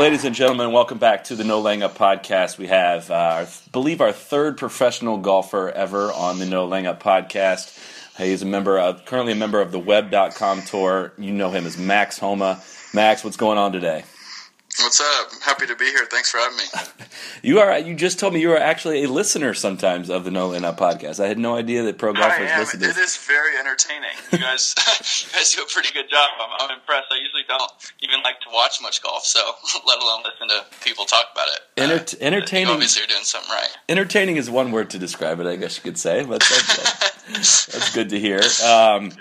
Ladies and gentlemen, welcome back to the No Laying Up podcast. We have, uh, I believe, our third professional golfer ever on the No Laying Up podcast. He's a member of, currently a member of the Web.com tour. You know him as Max Homa. Max, what's going on today? What's up? Happy to be here. Thanks for having me. You are. You just told me you are actually a listener sometimes of the No Laying Up podcast. I had no idea that pro I golfers am. listen to It this. is very entertaining. You guys, you guys do a pretty good job. I'm, I'm impressed. I usually don't even like to watch much golf, so let alone listen to people talk about it. Enter- Uh, entertaining- you Obviously, you're doing something right. Entertaining is one word to describe it, I guess you could say. But that's, that's, that's good to hear. Um,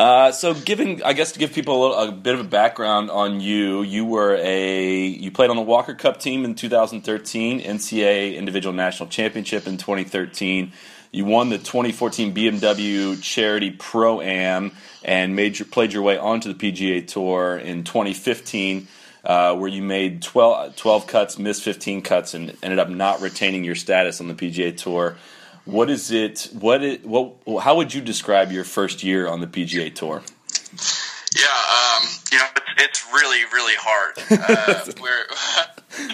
uh, so, giving, I guess, to give people a, little, a bit of a background on you, you were a you played on the Walker Cup team in 2013, NCAA Individual National Championship in 2013. You won the 2014 BMW Charity Pro Am and made your, played your way onto the PGA Tour in 2015 uh, where you made 12, 12 cuts, missed 15 cuts, and ended up not retaining your status on the PGA Tour. What is it? What it? What? How would you describe your first year on the PGA Tour? Yeah, um, you know, it's, it's really, really hard. Uh, we're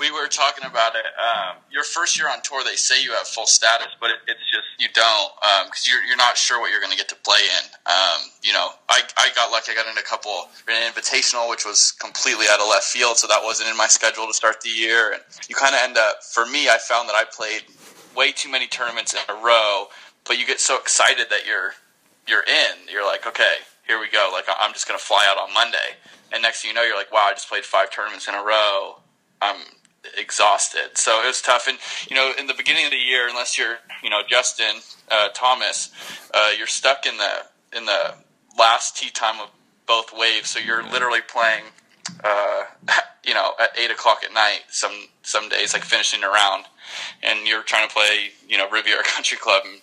we were talking about it. Um, your first year on tour, they say you have full status, but it, it's just you don't because you're you're not sure what you're going to get to play in. Um, you know, I I got lucky. I got in a couple an invitational, which was completely out of left field, so that wasn't in my schedule to start the year. And you kind of end up. For me, I found that I played way too many tournaments in a row, but you get so excited that you're you're in. You're like, okay, here we go. Like I'm just gonna fly out on Monday, and next thing you know, you're like, wow, I just played five tournaments in a row. I'm exhausted. So it was tough. And you know, in the beginning of the year, unless you're you know Justin uh, Thomas, uh, you're stuck in the in the last tee time of both waves. So you're literally playing. Uh, you know, at eight o'clock at night, some some days, like finishing a round, and you're trying to play, you know, Riviera Country Club, and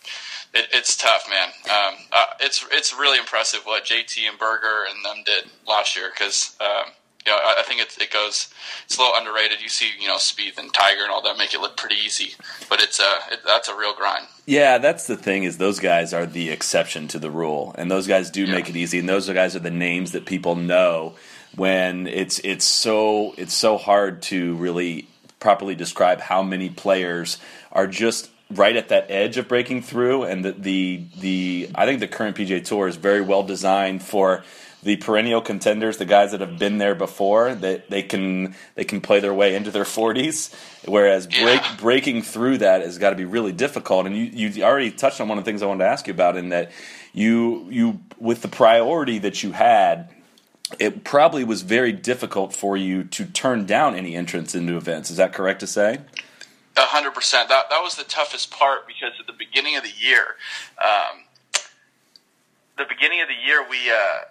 it, it's tough, man. Um, uh, it's it's really impressive what JT and Berger and them did last year because um, you know I, I think it, it goes it's a little underrated. You see, you know, Spieth and Tiger and all that make it look pretty easy, but it's uh it, that's a real grind. Yeah, that's the thing is those guys are the exception to the rule, and those guys do Yeah. make it easy, and those guys are the names that people know when it's it's so it's so hard to really properly describe how many players are just right at that edge of breaking through, and the the, the I think the current PGA Tour is very well designed for the perennial contenders, the guys that have been there before, that they can they can play their way into their forties. Whereas break, Yeah. breaking through that has got to be really difficult. And you you already touched on one of the things I wanted to ask you about in that you you with the priority that you had. It probably was very difficult for you to turn down any entrance into events. Is that correct to say? A hundred percent. That that was the toughest part because at the beginning of the year, um, the beginning of the year, we uh,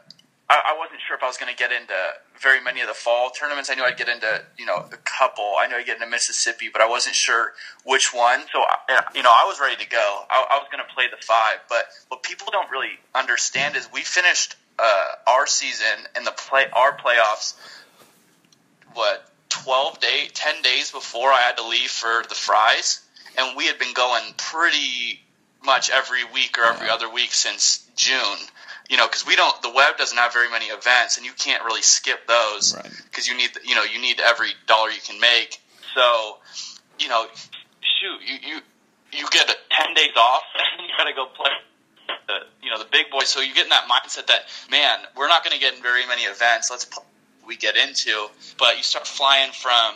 I, I wasn't sure if I was going to get into very many of the fall tournaments. I knew I'd get into you know a couple. I knew I'd get into Mississippi, but I wasn't sure which one. So I- you know, I was ready to go. I, I was going to play the five, but what people don't really understand is we finished uh, our season and the play our playoffs. What 12 day 10 days before I had to leave for the Frys and we had been going pretty much every week or every other week since June you know because we don't the web doesn't have very many events and you can't really skip those Right. because you need you know you need every dollar you can make so you know shoot you you you get 10 days off and you got to go play the you know the big boys. So you get in that mindset that man, we're not going to get in very many events. Let's we get into, but you start flying from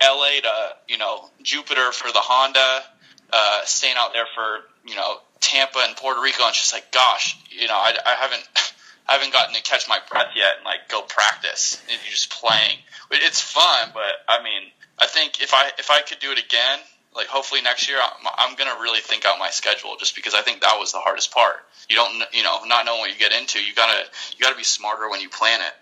LA to you know Jupiter for the Honda, uh, staying out there for you know Tampa and Puerto Rico, and it's just like gosh, you know I, I haven't. I haven't gotten to catch my breath yet and like go practice. And you're just playing. It's fun, but I mean, I think if I if I could do it again, like hopefully next year, I'm, I'm gonna really think out my schedule just because I think that was the hardest part. You don't, you know, not knowing what you get into. You gotta you gotta be smarter when you plan it.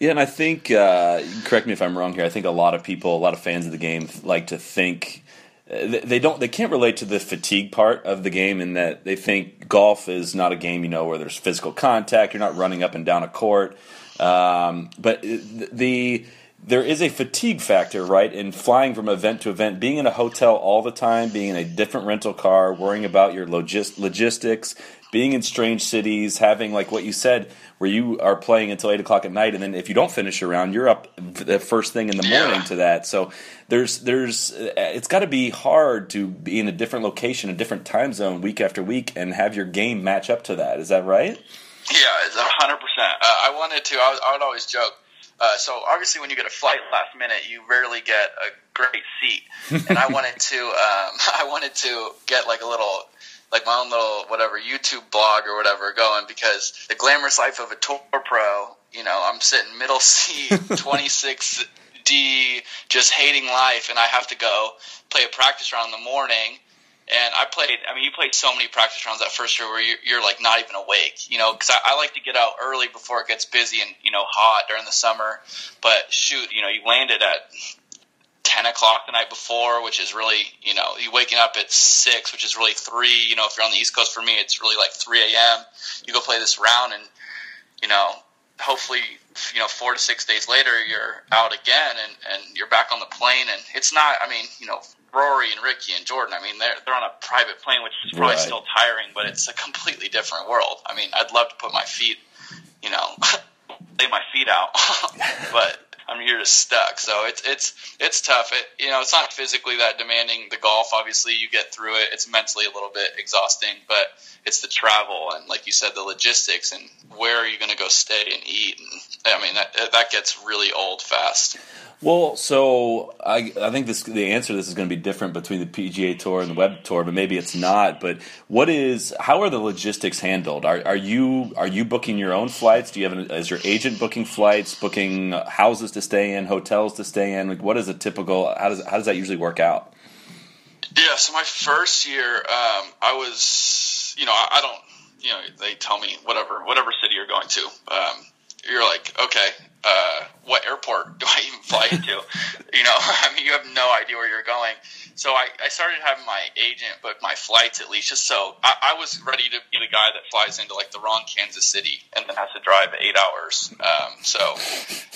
Yeah, and I think, uh, correct me if I'm wrong here. I think a lot of people, a lot of fans of the game, like to think uh, they don't, they can't relate to the fatigue part of the game in that they think golf is not a game, you know, where there's physical contact. You're not running up and down a court, um, but the there is a fatigue factor, right, in flying from event to event, being in a hotel all the time, being in a different rental car, worrying about your logis- logistics, being in strange cities, having like what you said, where you are playing until eight o'clock at night, and then if you don't finish around, you're up the first thing in the morning yeah. to that. So there's there's it's got to be hard to be in a different location, a different time zone week after week, and have your game match up to that. Is that right? Yeah, it's hundred percent. Uh, I wanted to. I, I would always joke uh, so obviously, when you get a flight last minute, you rarely get a great seat. And I wanted to, um, I wanted to get like a little, like my own little whatever YouTube blog or whatever going because the glamorous life of a tour pro. You know, I'm sitting middle seat, 26 D, just hating life, and I have to go play a practice round in the morning and I played. I mean, you played so many practice rounds that first year where you're, you're like not even awake, you know. Because I, I like to get out early before it gets busy and you know hot during the summer. But shoot, you know, you landed at ten o'clock the night before, which is really you know you waking up at six, which is really three. You know, if you're on the East Coast, for me, it's really like three a.m. You go play this round, and you know, hopefully you know four to six days later you're out again and and you're back on the plane and it's not i mean you know Rory and Rickie and Jordan, I mean, they're they're on a private plane, which is probably right. still tiring, but it's a completely different world. I mean, I'd love to put my feet, you know, lay my feet out, but I'm here to stuck. So it's it's it's tough. It you know, it's not physically that demanding. The golf, obviously, you get through it. It's mentally a little bit exhausting, but it's the travel and, like you said, the logistics and where are you going to go stay and eat. And I mean, that that gets really old fast. Well, so I I think this the answer to this is going to be different between the PGA Tour and the Web Tour, but maybe it's not. But what is how are the logistics handled? Are are you are you booking your own flights? Do you have an, is your agent booking flights, booking houses to stay in, hotels to stay in? Like what is a typical how does how does that usually work out? Yeah, so my first year, um, I was you know I, I, don't you know they tell me whatever whatever city you're going to. Um, you're like okay uh, what airport do I even fly into? you know, I mean, you have no idea where you're going. So I, I started having my agent book my flights at least, just so I, I was ready to be the guy that flies into like the wrong Kansas City and then has to drive eight hours. Um, so uh,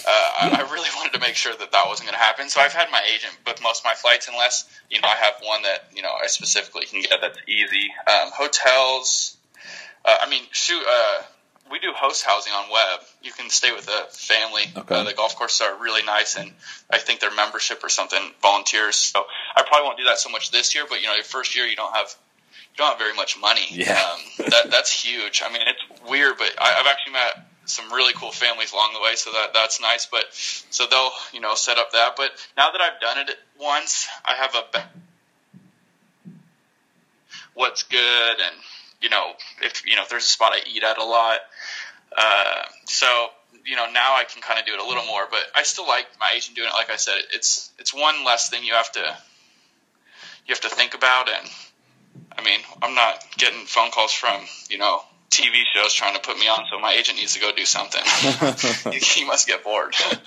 I, I really wanted to make sure that that wasn't going to happen. So I've had my agent book most of my flights, unless you know I have one that you know I specifically can get that's easy. Um, hotels. Uh, I mean, shoot. Uh, we do host housing on web. You can stay with a family. Okay. Uh, the golf courses are really nice, and I think their membership or something volunteers. So I probably won't do that so much this year. But you know, your first year you don't have you don't have very much money. Yeah, um, that that's huge. I mean, it's weird, but I, I've actually met some really cool families along the way, so that that's nice. But so they'll you know set up that. But now that I've done it once, I have a what's good and you know if you know if there's a spot I eat at a lot uh, so you know now I can kind of do it a little more, but I still like my agent doing it. Like I said, it's it's one less thing you have to you have to think about, and I mean I'm not getting phone calls from you know TV shows trying to put me on, so my agent needs to go do something. he, he, must get bored.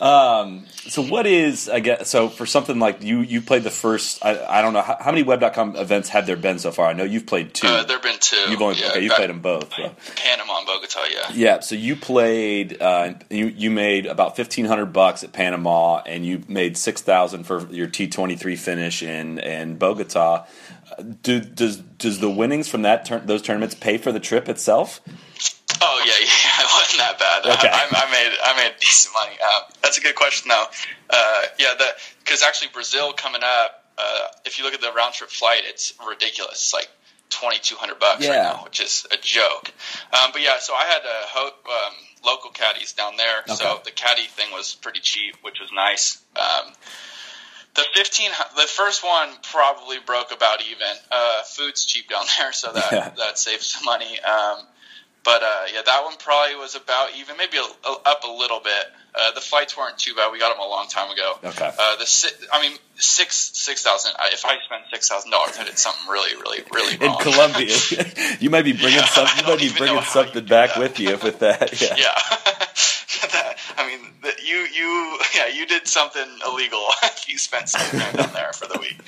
um, so what is I guess so for something like you you played the first I, I don't know how, how, many web.com events have there been so far? I know you've played two. Uh, there've been two. You've only yeah, okay, you played them both. So. Panama and Bogota, yeah. Yeah, so you played uh, you you made about fifteen hundred bucks at Panama, and you made six thousand for your T twenty three finish in in Bogota do, does does the winnings from that tur- those tournaments pay for the trip itself? Oh yeah, yeah, it wasn't that bad. Okay. I, I, made I made decent money. Uh, that's a good question though. Uh, yeah, because actually Brazil coming up. Uh, if you look at the round trip flight, it's ridiculous. It's like twenty two hundred bucks yeah. right now, which is a joke. Um, but yeah, so I had a ho- um, local caddies down there, okay. so the caddy thing was pretty cheap, which was nice. Um, the fifteen, the first one probably broke about even. Uh, food's cheap down there, so that yeah. that saves some money. Um, but uh, yeah, that one probably was about even, maybe a, a, up a little bit. Uh, the flights weren't too bad. We got them a long time ago. Okay. Uh, the I mean six six thousand. If I spend six thousand dollars, I did something really really really wrong. In Colombia, you might be bringing yeah, something. You might be bringing something back with you with that. Yeah. yeah. that, I mean, the, you you yeah you did something illegal you spent some time down there for the week.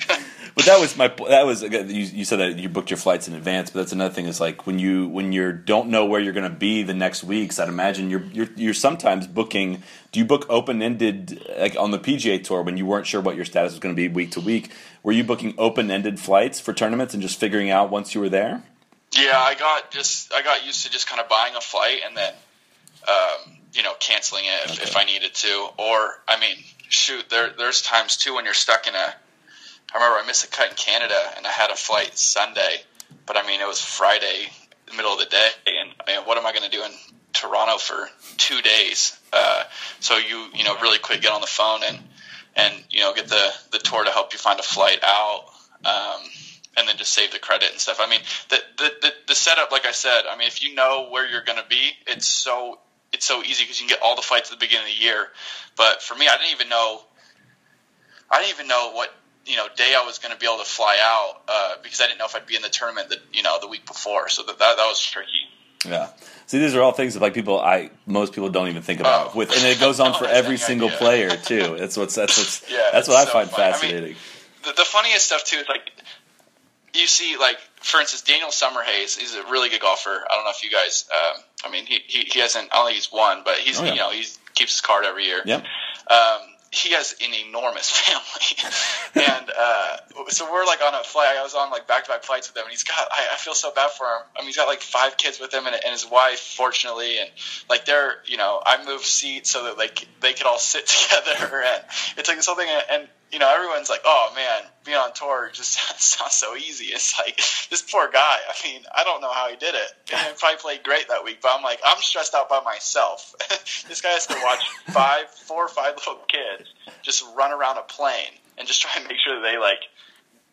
But that was my that was you, you said that you booked your flights in advance, but that's another thing is like when you when you don't know where you're going to be the next weeks. I'd imagine you're you're you're sometimes booking. Do you book open ended like on the PGA Tour when you weren't sure what your status was going to be week to week? Were you booking open ended flights for tournaments and just figuring out once you were there? Yeah, I got just I got used to just kind of buying a flight and then um, you know canceling it if, okay. if I needed to. Or I mean, shoot, there there's times too when you're stuck in a. I remember I missed a cut in Canada and I had a flight Sunday, but I mean it was Friday, the middle of the day, and I what am I going to do in Toronto for two days? Uh, so you you know really quick get on the phone and and you know get the the tour to help you find a flight out. Um, and then just save the credit and stuff. I mean, the, the the, the setup, like I said, I mean, if you know where you're going to be, it's so it's so easy because you can get all the fights at the beginning of the year. But for me, I didn't even know. I didn't even know what you know day I was going to be able to fly out uh, because I didn't know if I'd be in the tournament the you know the week before. So that that, that was tricky. Yeah. See, these are all things that like people I most people don't even think about. Oh. With and it goes on no for every single idea. player too. That's what's that's what's yeah, that's what I find so fascinating. I mean, the, the funniest stuff too is like you see, like for instance, Daniel Summerhays. He's a really good golfer. I don't know if you guys. Uh, I mean, he, he, he hasn't. I don't think he's won, but he's oh, yeah. you know he keeps his card every year. Yep. Um, he has an enormous family, and uh, so we're like on a flight. I was on like back to back flights with him, and he's got. I, I, feel so bad for him. I mean, he's got like five kids with him and, and, his wife, fortunately, and like they're you know I moved seats so that like they could all sit together, and it's like this whole thing, and, and you know, everyone's like, "Oh man, being on tour just sounds so easy." It's like this poor guy. I mean, I don't know how he did it. And probably played great that week, but I'm like, I'm stressed out by myself. this guy has to watch five, four or five little kids just run around a plane and just try and make sure that they like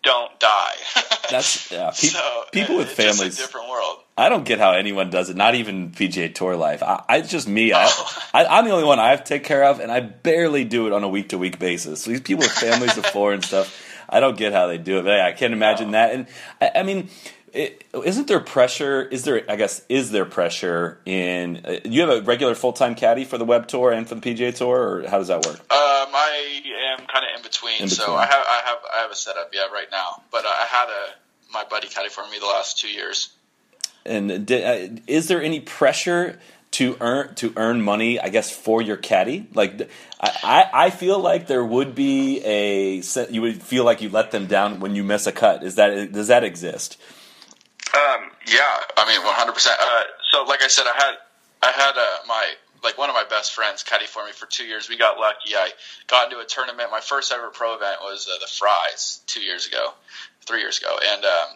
don't die. That's yeah. Pe- so, people with families, different world. I don't get how anyone does it. Not even PGA Tour life. I, I just me. I, oh. I, am the only one I have to take care of, and I barely do it on a week to week basis. So these people with families of four and stuff, I don't get how they do it. But I can't imagine that. And I, I mean. Is not there pressure? Is there? I guess is there pressure in? Uh, you have a regular full time caddy for the Web Tour and for the PGA Tour, or how does that work? Um, I am kind of in between, in between. So I have I have I have a setup, yeah, right now. But I had a my buddy caddy for me the last two years. And did, uh, is there any pressure to earn to earn money? I guess for your caddy, like I, I feel like there would be a you would feel like you let them down when you miss a cut. Is that does that exist? Um, yeah, I mean, one hundred percent. Uh, so, like I said, I had I had uh, my like one of my best friends caddy for me for two years. We got lucky. I got into a tournament. My first ever pro event was uh, the Frys two years ago, three years ago, and um,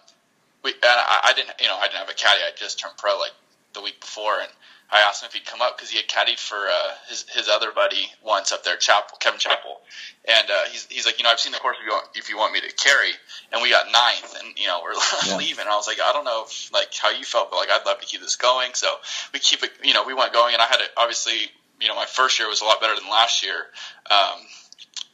we and I, I didn't you know I didn't have a caddy. I just turned pro like the week before, and I asked him if he'd come up because he had caddied for uh, his his other buddy once up there, Chappell, Kevin Chappell, and uh, he's he's like, you know, I've seen the course if you want, if you want me to carry, and we got ninth, and you know we're yeah. leaving. And I was like, I don't know if, like how you felt, but like I'd love to keep this going. So we keep it, you know, we went going, and I had it obviously, you know, my first year was a lot better than last year, um,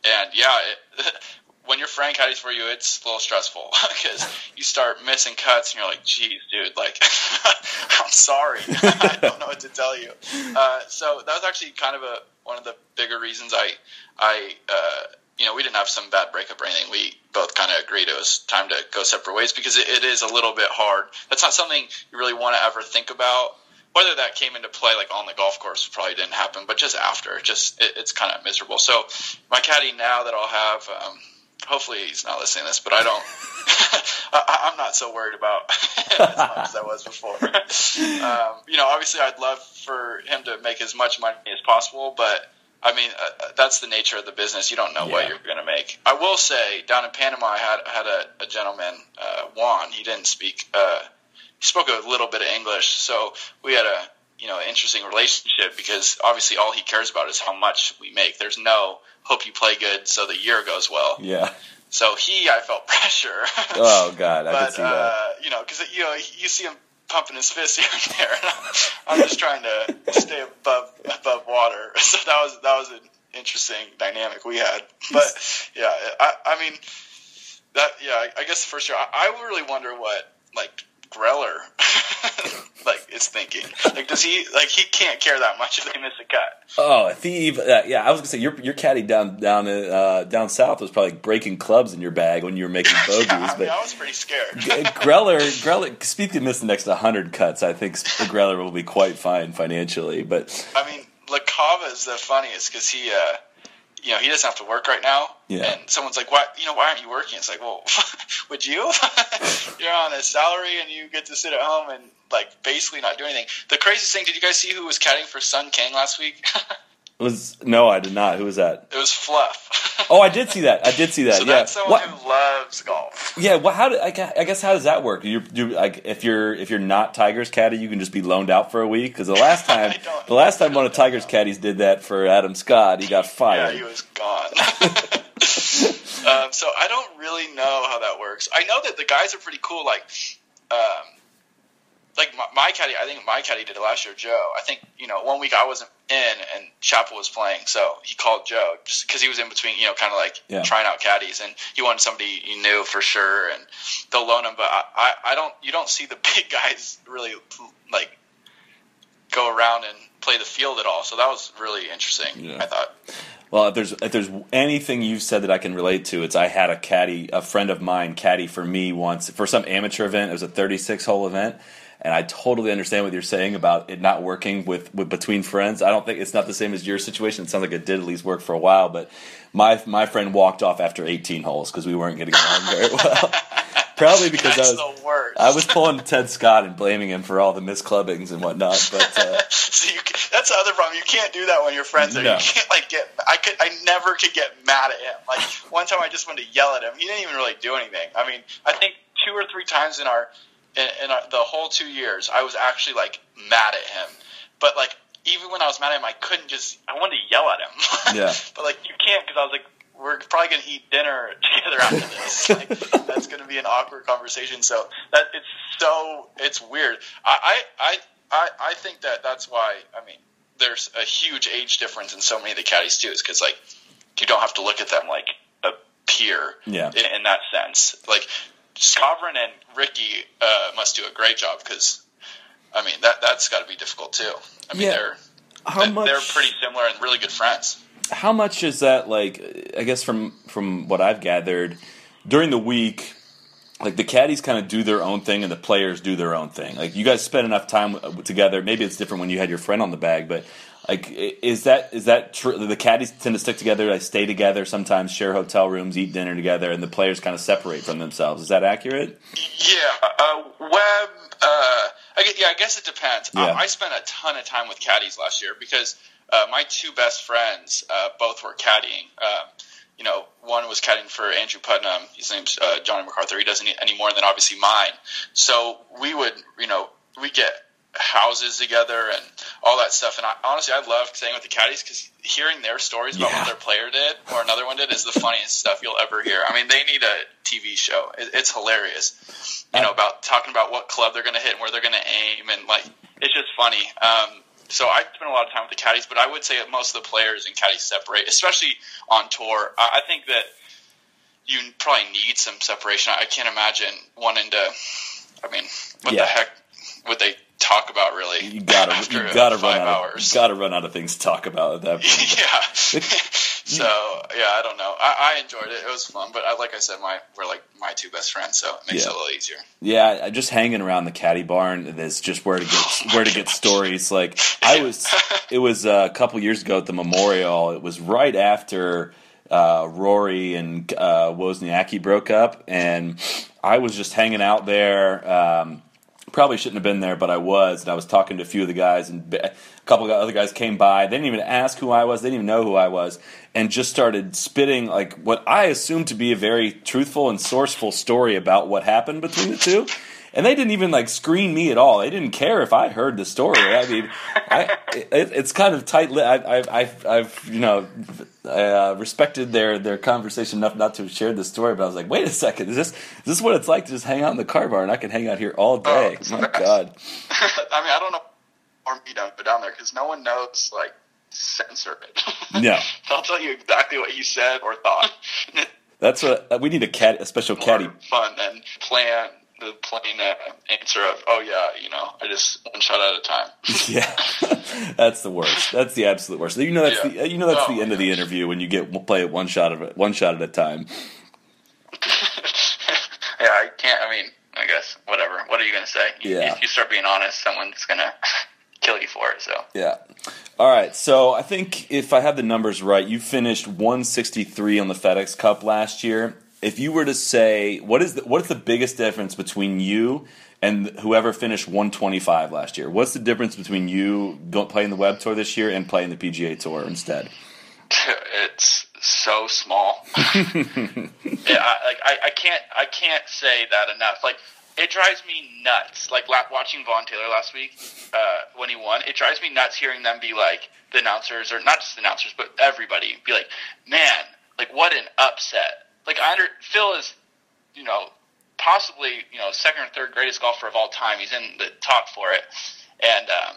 and yeah, it, when your friend caddies for you, it's a little stressful because you start missing cuts and you're like, geez, dude, like, I'm sorry. I don't know what to tell you. Uh, so that was actually kind of a, one of the bigger reasons I, I, uh, you know, we didn't have some bad breakup or anything. We both kind of agreed it was time to go separate ways because it, it is a little bit hard. That's not something you really want to ever think about. Whether that came into play like on the golf course probably didn't happen, but just after, just it, it's kind of miserable. So my caddy now that I'll have, um, hopefully he's not listening to this, but I don't. I, am not so worried about as much as I was before. um, you know, obviously, I'd love for him to make as much money as possible, but I mean, uh, that's the nature of the business. You don't know yeah. what you're going to make. I will say, down in Panama, I had had a, a gentleman, uh, Juan. He didn't speak. Uh, he spoke a little bit of English, so we had a you know interesting relationship because obviously all he cares about is how much we make. There's no hope you play good so the year goes well. Yeah. So he, I felt pressure. oh God, I but, can see that. Uh, you know, because you know you see him pumping his fist here and there. And I'm just trying to stay above above water. So that was that was an interesting dynamic we had. But yeah, I, I mean that yeah, I guess the first year I, I really wonder what like Greller like is thinking. Like, does he like he can't care that much if they miss a cut? Oh, if he even, uh, yeah, I was gonna say your your caddy down down uh, down south was probably breaking clubs in your bag when you were making bogeys. yeah, I, mean, but I was pretty scared. Greller, Greller, speaking of missing the next hundred cuts, I think Greller will be quite fine financially. But I mean, LaCava is the funniest because he. uh you know, he doesn't have to work right now. Yeah. And someone's like, why, you know, why aren't you working? It's like, well, would you? You're on a salary and you get to sit at home and like basically not do anything. The craziest thing, did you guys see who was caddying for Sung Kang last week? was no, I did not. Who was that? it was Fluff. Oh, I did see that. I did see that. so yeah. that's someone What- who loves golf. Yeah, well, how do I, I guess how does that work? You do like if you're if you're not Tigers caddy, you can just be loaned out for a week. Because the last time, the last time one of Tigers caddies did that for Adam Scott, he got Yeah, fired. he was gone. um, so I don't really know how that works. I know that the guys are pretty cool. Like, um, like my, my caddy, I think my caddy did it last year, Joe. I think you know one week I wasn't in and Chappell was playing, so he called Joe just because he was in between, you know, kind of like Yeah. trying out caddies, and he wanted somebody he knew for sure, and they'll loan him. But I, I, I don't, you don't see the big guys really like go around and play the field at all. So that was really interesting. Yeah. I thought. Well, if there's if there's anything you've said that I can relate to, it's I had a caddy, a friend of mine caddy for me once for some amateur event. It was a 36 hole event, and I totally understand what you're saying about it not working with, with between friends. I don't think it's not the same as your situation. It sounds like it did at least work for a while, but my my friend walked off after 18 holes because we weren't getting along very well. Probably because That's I was. I was pulling Ted Scott and blaming him for all the misclubbings and whatnot, but. Uh, so you, that's the other problem. You can't do that when your friends are. No. You can't like get. I could. I never could get mad at him. Like one time, I just wanted to yell at him. He didn't even really do anything. I mean, I think two or three times in our in, the whole two years, I was actually like mad at him. But like even when I was mad at him, I couldn't just. I wanted to yell at him. Yeah. but like you can't because I was like. We're probably gonna eat dinner together after this. Like, that's gonna be an awkward conversation. So that it's so it's weird. I I I I, I think that that's why. I mean, there's a huge age difference in so many of the caddies too. Is because like you don't have to look at them like a peer. Yeah. In, in that sense, like Skovron and Rickie uh, must do a great job because. I mean that that's got to be difficult too. I mean Yeah. they're How they- much- they're pretty similar and really good friends. how much is that like i guess from from what i've gathered during the week like the caddies kind of do their own thing and the players do their own thing like you guys spend enough time uh, together maybe it's different when you had your friend on the bag but like is that is that true the caddies tend to stick together they stay together sometimes share hotel rooms eat dinner together and the players kind of separate from themselves is that accurate Yeah, uh, Webb. Uh, I guess, yeah, I guess it depends. Yeah. Um, I spent a ton of time with caddies last year because uh, my two best friends uh, both were caddying. Um, you know, one was caddying for Andrew Putnam. His name's uh, Johnny MacArthur. He doesn't any more than obviously mine. So we would, you know, we get houses together and all that stuff. And I, honestly, I love staying with the caddies because hearing their stories about Yeah. what their player did or another one did is the funniest stuff you'll ever hear. I mean, they need a TV show. It, it's hilarious. You know, about talking about what club they're going to hit and where they're going to aim, and like it's just funny. Um, so I spend a lot of time with the caddies, but I would say that most of the players and caddies separate, especially on tour. I, I think that you probably need some separation. I can't imagine wanting to. I mean, what Yeah. the heck would they talk about really? you gotta after you gotta five run out hours. of, you gotta run out of things to talk about at that point yeah. so yeah, I don't know. I, I enjoyed it. It was fun, but I, like I said, my we're like my two best friends, so it makes Yeah. it a little easier. Yeah, just hanging around the caddy barn is just where to get where to get stories. Like I was, it was a couple years ago at the memorial. It was right after uh, Rory and uh, Wozniacki broke up, and I was just hanging out there. Um, probably shouldn't have been there, but I was, and I was talking to a few of the guys, and a couple of other guys came by. They didn't even ask who I was; they didn't even know who I was, and just started spitting like what I assumed to be a very truthful and sourceful story about what happened between the two. And they didn't even like screen me at all. They didn't care if I heard the story. I mean, I, it, it's kind of tight. Li- I, I, I've, I've, you know, uh, respected their their conversation enough not to have shared the story. But I was like, wait a second, is this is this what it's like to just hang out in the car bar and I can hang out here all day? it's My. God. I mean, I don't know or me down go down there because no one knows like censor it. No. They'll tell you exactly what you said or thought. That's what we need a cat, a special caddy. Fun than plan the plain answer of, "Oh yeah, you know, I just one shot at a time." yeah, that's the worst. That's the absolute worst. You know that's Yeah. the you know that's Oh, the end of the interview when you get play it one shot of it one shot at a time. yeah, I can't. I mean, I guess whatever. What are you gonna say? You, Yeah. If you start being honest, someone's gonna kill you for it. So Yeah. All right. So I think if I have the numbers right, you finished 163 on the FedEx Cup last year. If you were to say what is the, what is the biggest difference between you and whoever finished 125 last year? What's the difference between you go, playing the Web Tour this year and playing the PGA Tour instead? it's so small. yeah, I, like I, I can't I can't say that enough. Like it drives me nuts. Like watching Vaughn Taylor last week uh, when he won, it drives me nuts hearing them be like the announcers or not just the announcers, but everybody be like, "Man, like what an upset!" Like I under Phil is, you know, possibly you know second or third greatest golfer of all time. He's in the top for it, and um,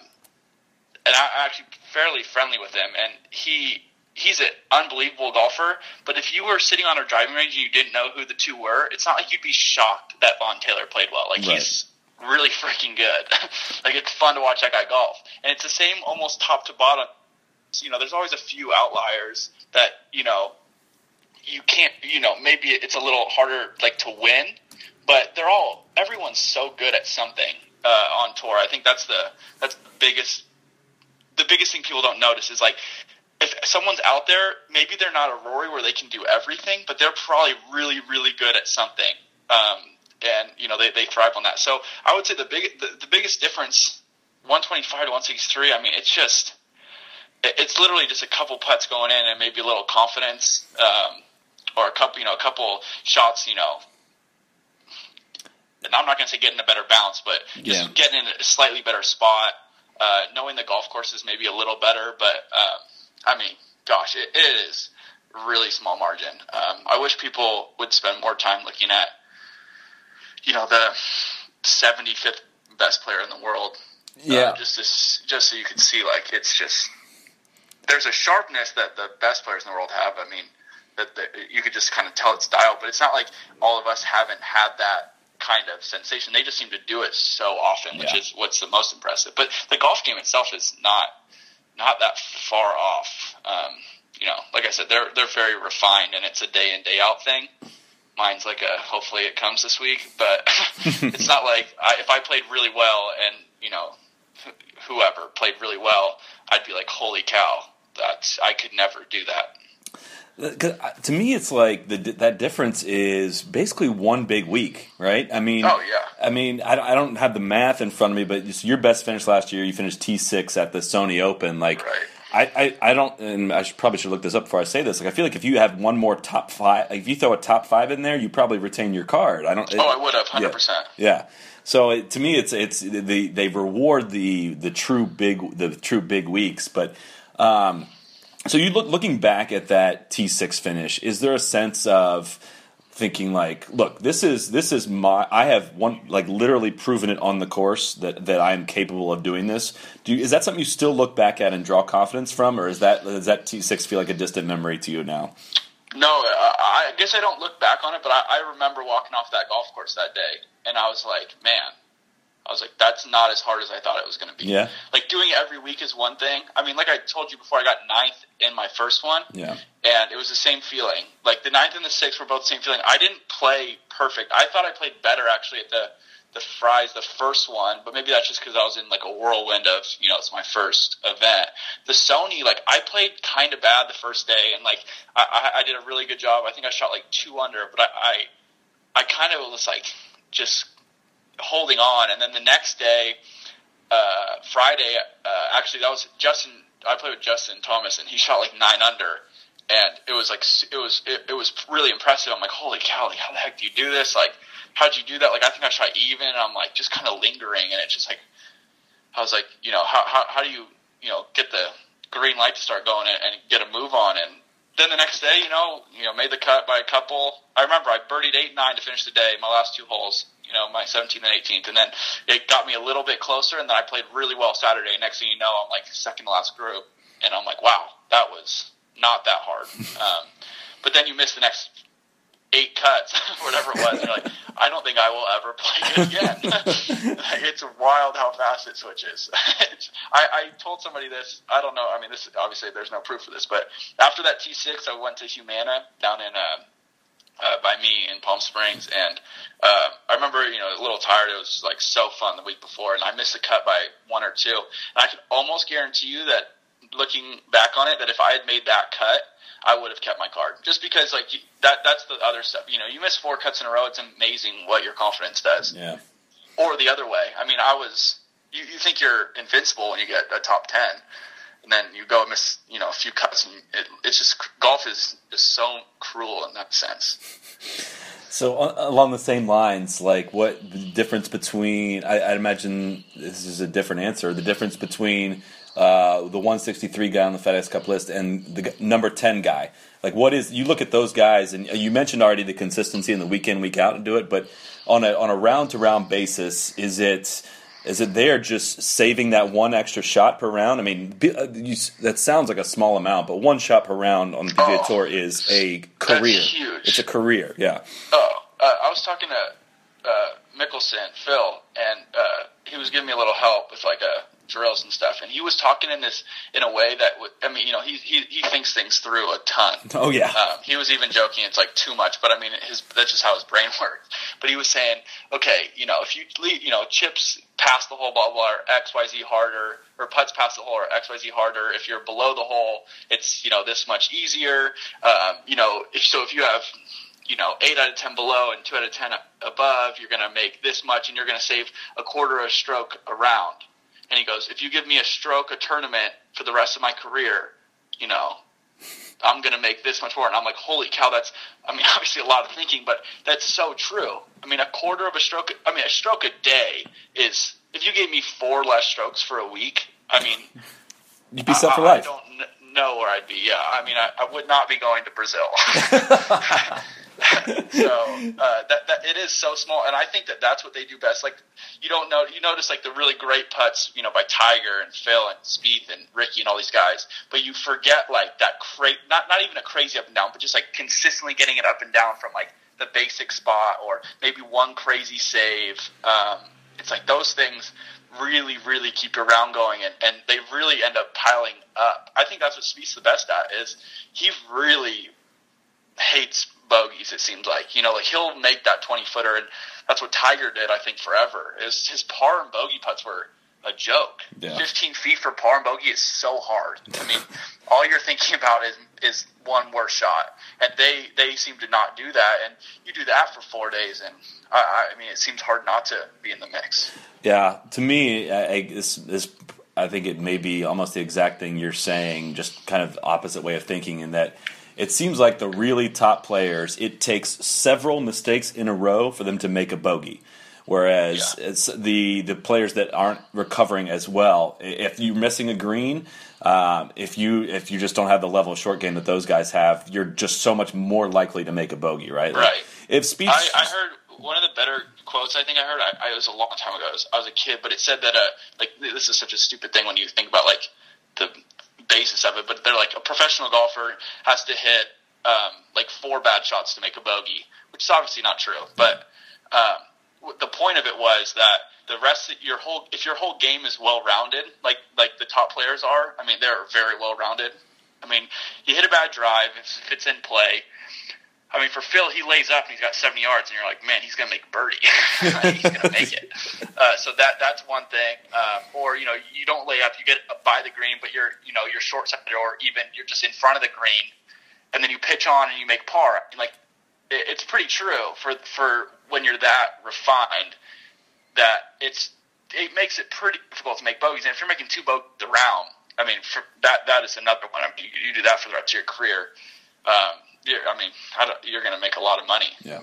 and I- I'm actually fairly friendly with him, and he he's an unbelievable golfer. But if you were sitting on a driving range and you didn't know who the two were, it's not like you'd be shocked that Vaughn Taylor played well. Like Right. he's really freaking good. like it's fun to watch that guy golf, and it's the same almost top to bottom. You know, there's always a few outliers that you know you can't. You know, maybe it's a little harder like to win, but they're all everyone's so good at something uh, on tour. I think that's the that's the biggest the biggest thing people don't notice is like if someone's out there, maybe they're not a Rory where they can do everything, but they're probably really, really good at something. Um, and you know they, they thrive on that. So I would say the big the, the biggest difference, one twenty five to one sixty three. I mean, it's just it's literally just a couple putts going in and maybe a little confidence, um, or a couple you know a couple shots. You know, and I'm not going to say getting a better bounce, but just Yeah. getting in a slightly better spot. Uh, knowing the golf course is maybe a little better, but um, I mean, gosh, it, it is really small margin. Um, I wish people would spend more time looking at, you know, the 75th best player in the world. Yeah. Uh, just this, just so you can see, like, it's just there's a sharpness that the best players in the world have. I mean, that, that you could just kind of tell its style, but it's not like all of us haven't had that kind of sensation. They just seem to do it so often, which Yeah. is what's the most impressive. But the golf game itself is not not that far off. Um, you know, like I said, they're they're very refined, and it's a day in day out thing. Mine's like a hopefully it comes this week, but it's not like I, if I played really well and you know wh- whoever played really well, I'd be like, holy cow, that's I could never do that. Uh, to me, it's like the, that difference is basically one big week, right? I mean, Oh, yeah. I mean, I, don't- I don't have the math in front of me, but just your best finish last year, you finished T six at the Sony Open. Like, Right. I, I, I don't, and I should, probably should look this up before I say this. Like, I feel like if you have one more top five, if you throw a top five in there, you probably retain your card. I don't. Oh, I would have hundred yeah. percent. Yeah. So it, to me, it's it's they they reward the the true big the true big weeks. But um, so you look looking back at that T six finish, is there a sense of thinking like, look, this is this is my I have one like literally proven it on the course that that I am capable of doing this. Do you, is that something you still look back at and draw confidence from, or is that does that T six feel like a distant memory to you now? No, I, I guess I don't look back on it, but I, I remember walking off that golf course that day, and I was like, man, I was like, that's not as hard as I thought it was going to be. Yeah. Like doing it every week is one thing. I mean, like I told you before, I got ninth in my first one. Yeah. And it was the same feeling. Like the ninth and the sixth were both the same feeling. I didn't play perfect. I thought I played better actually at the the Frys, the first one, but maybe that's just because I was in like a whirlwind of, you know, it's my first event. The Sony, like I played kind of bad the first day, and like I, I, I did a really good job. I think I shot like two under, but I, I, I kind of was like just holding on, and then the next day, uh, Friday, uh, actually that was Justin. I played with Justin Thomas, and he shot like nine under, and it was like it was it, it was really impressive. I'm like, holy cow! Like, how the heck do you do this? Like, how'd you do that? Like, I think I shot even, and I'm like just kind of lingering, and it's just like I was like, you know, how how how do you you know get the green light to start going and, and get a move on? And then the next day, you know, you know, made the cut by a couple. I remember I birdied eight nine to finish the day, my last two holes. You know, my 17th and 18th, and then it got me a little bit closer, and then I played really well Saturday. Next thing you know, I'm like second to last group, and I'm like, wow, that was not that hard. um, but then you miss the next eight cuts, whatever it was. And you're like, I don't think I will ever play it again. it's wild how fast it switches. I, I told somebody this. I don't know. I mean, this obviously there's no proof of this, but after that T6, I went to Humana down in. Uh, uh, by me in Palm Springs, and uh, I remember, you know, a little tired. It was like so fun the week before, and I missed a cut by one or two. And I can almost guarantee you that, looking back on it, that if I had made that cut, I would have kept my card. Just because, like, that that's the other stuff. You know, you miss four cuts in a row, it's amazing what your confidence does. Yeah. Or the other way. I mean, I was. You, you think you're invincible when you get a top ten, and then you go and miss, you know, a few cuts, and it, it's just golf is is so cruel in that sense. So along the same lines, like what the difference between? I, I'd imagine this is a different answer. The difference between uh, the 163 guy on the FedEx Cup list and the number 10 guy. Like, what is you look at those guys, and you mentioned already the consistency in the week in week out and do it, but on a on a round to round basis, is it is it they're just saving that one extra shot per round? I mean, uh, you, that sounds like a small amount, but one shot per round on the PGA oh, Tour is a career. huge. It's a career, yeah. Oh, uh, I was talking to uh, Mickelson, Phil, and uh, he was giving me a little help with like a drills and stuff. And he was talking in this in a way that would, I mean, you know, he he he thinks things through a ton. Oh yeah. Um, he was even joking it's like too much, but I mean, his that's just how his brain works. But he was saying, okay, you know, if you leave, you know, chips past the hole, blah blah, or X Y Z harder, or putts past the hole, or X Y Z harder. If you're below the hole, it's you know this much easier. Um, you know, if, so if you have you know, eight out of ten below and two out of ten above, you're going to make this much, and you're going to save a quarter of a stroke around. And he goes, if you give me a stroke, a tournament for the rest of my career, you know, I'm going to make this much more. And I'm like, holy cow, that's, I mean, obviously a lot of thinking, but that's so true. I mean, a quarter of a stroke, I mean, a stroke a day is, if you gave me four less strokes for a week, I mean, you'd be set for life. I don't know where I'd be. Yeah. I mean, I, I would not be going to Brazil. so uh, that, that it is so small, and I think that that's what they do best. Like you don't know, you notice like the really great putts, you know, by Tiger and Phil and Spieth and Rickie and all these guys, but you forget like that cra- not not even a crazy up and down, but just like consistently getting it up and down from like the basic spot or maybe one crazy save. Um, it's like those things really, really keep your round going, and, and they really end up piling up. I think that's what Spieth's the best at. Is he really hates bogeys. It seems like you know, like he'll make that twenty footer, and that's what Tiger did. I think forever is his par and bogey putts were a joke. Yeah. Fifteen feet for par and bogey is so hard. I mean, all you're thinking about is is one worse shot, and they they seem to not do that. And you do that for four days, and I, I mean, it seems hard not to be in the mix. Yeah, to me, I, I, this this I think it may be almost the exact thing you're saying, just kind of opposite way of thinking, in that it seems like the really top players, it takes several mistakes in a row for them to make a bogey. Whereas yeah. it's the the players that aren't recovering as well, if you're missing a green, um, if you if you just don't have the level of short game that those guys have, you're just so much more likely to make a bogey, right? Like, right. If Spieth, I, I, heard one of the better quotes I think I heard. I, I, it was a long time ago. I was, I was a kid, but it said that uh, like this is such a stupid thing when you think about like the basis of it, but they're like a professional golfer has to hit um, like four bad shots to make a bogey, which is obviously not true. But um, the point of it was that the rest of your whole if your whole game is well rounded, like like the top players are. I mean, they're very well rounded. I mean, you hit a bad drive if it's in play. I mean, for Phil, he lays up and he's got 70 yards, and you're like, man, he's gonna make birdie. he's gonna make it. Uh, so that that's one thing. Um, or you know, you don't lay up, you get by the green, but you're you know you're short side or even you're just in front of the green, and then you pitch on and you make par. And like, it, it's pretty true for for when you're that refined that it's it makes it pretty difficult to make bogeys. And if you're making two bogeys around, I mean, for that that is another one. I mean, you, you do that for the rest of your career. Um, I mean, you're going to make a lot of money. Yeah.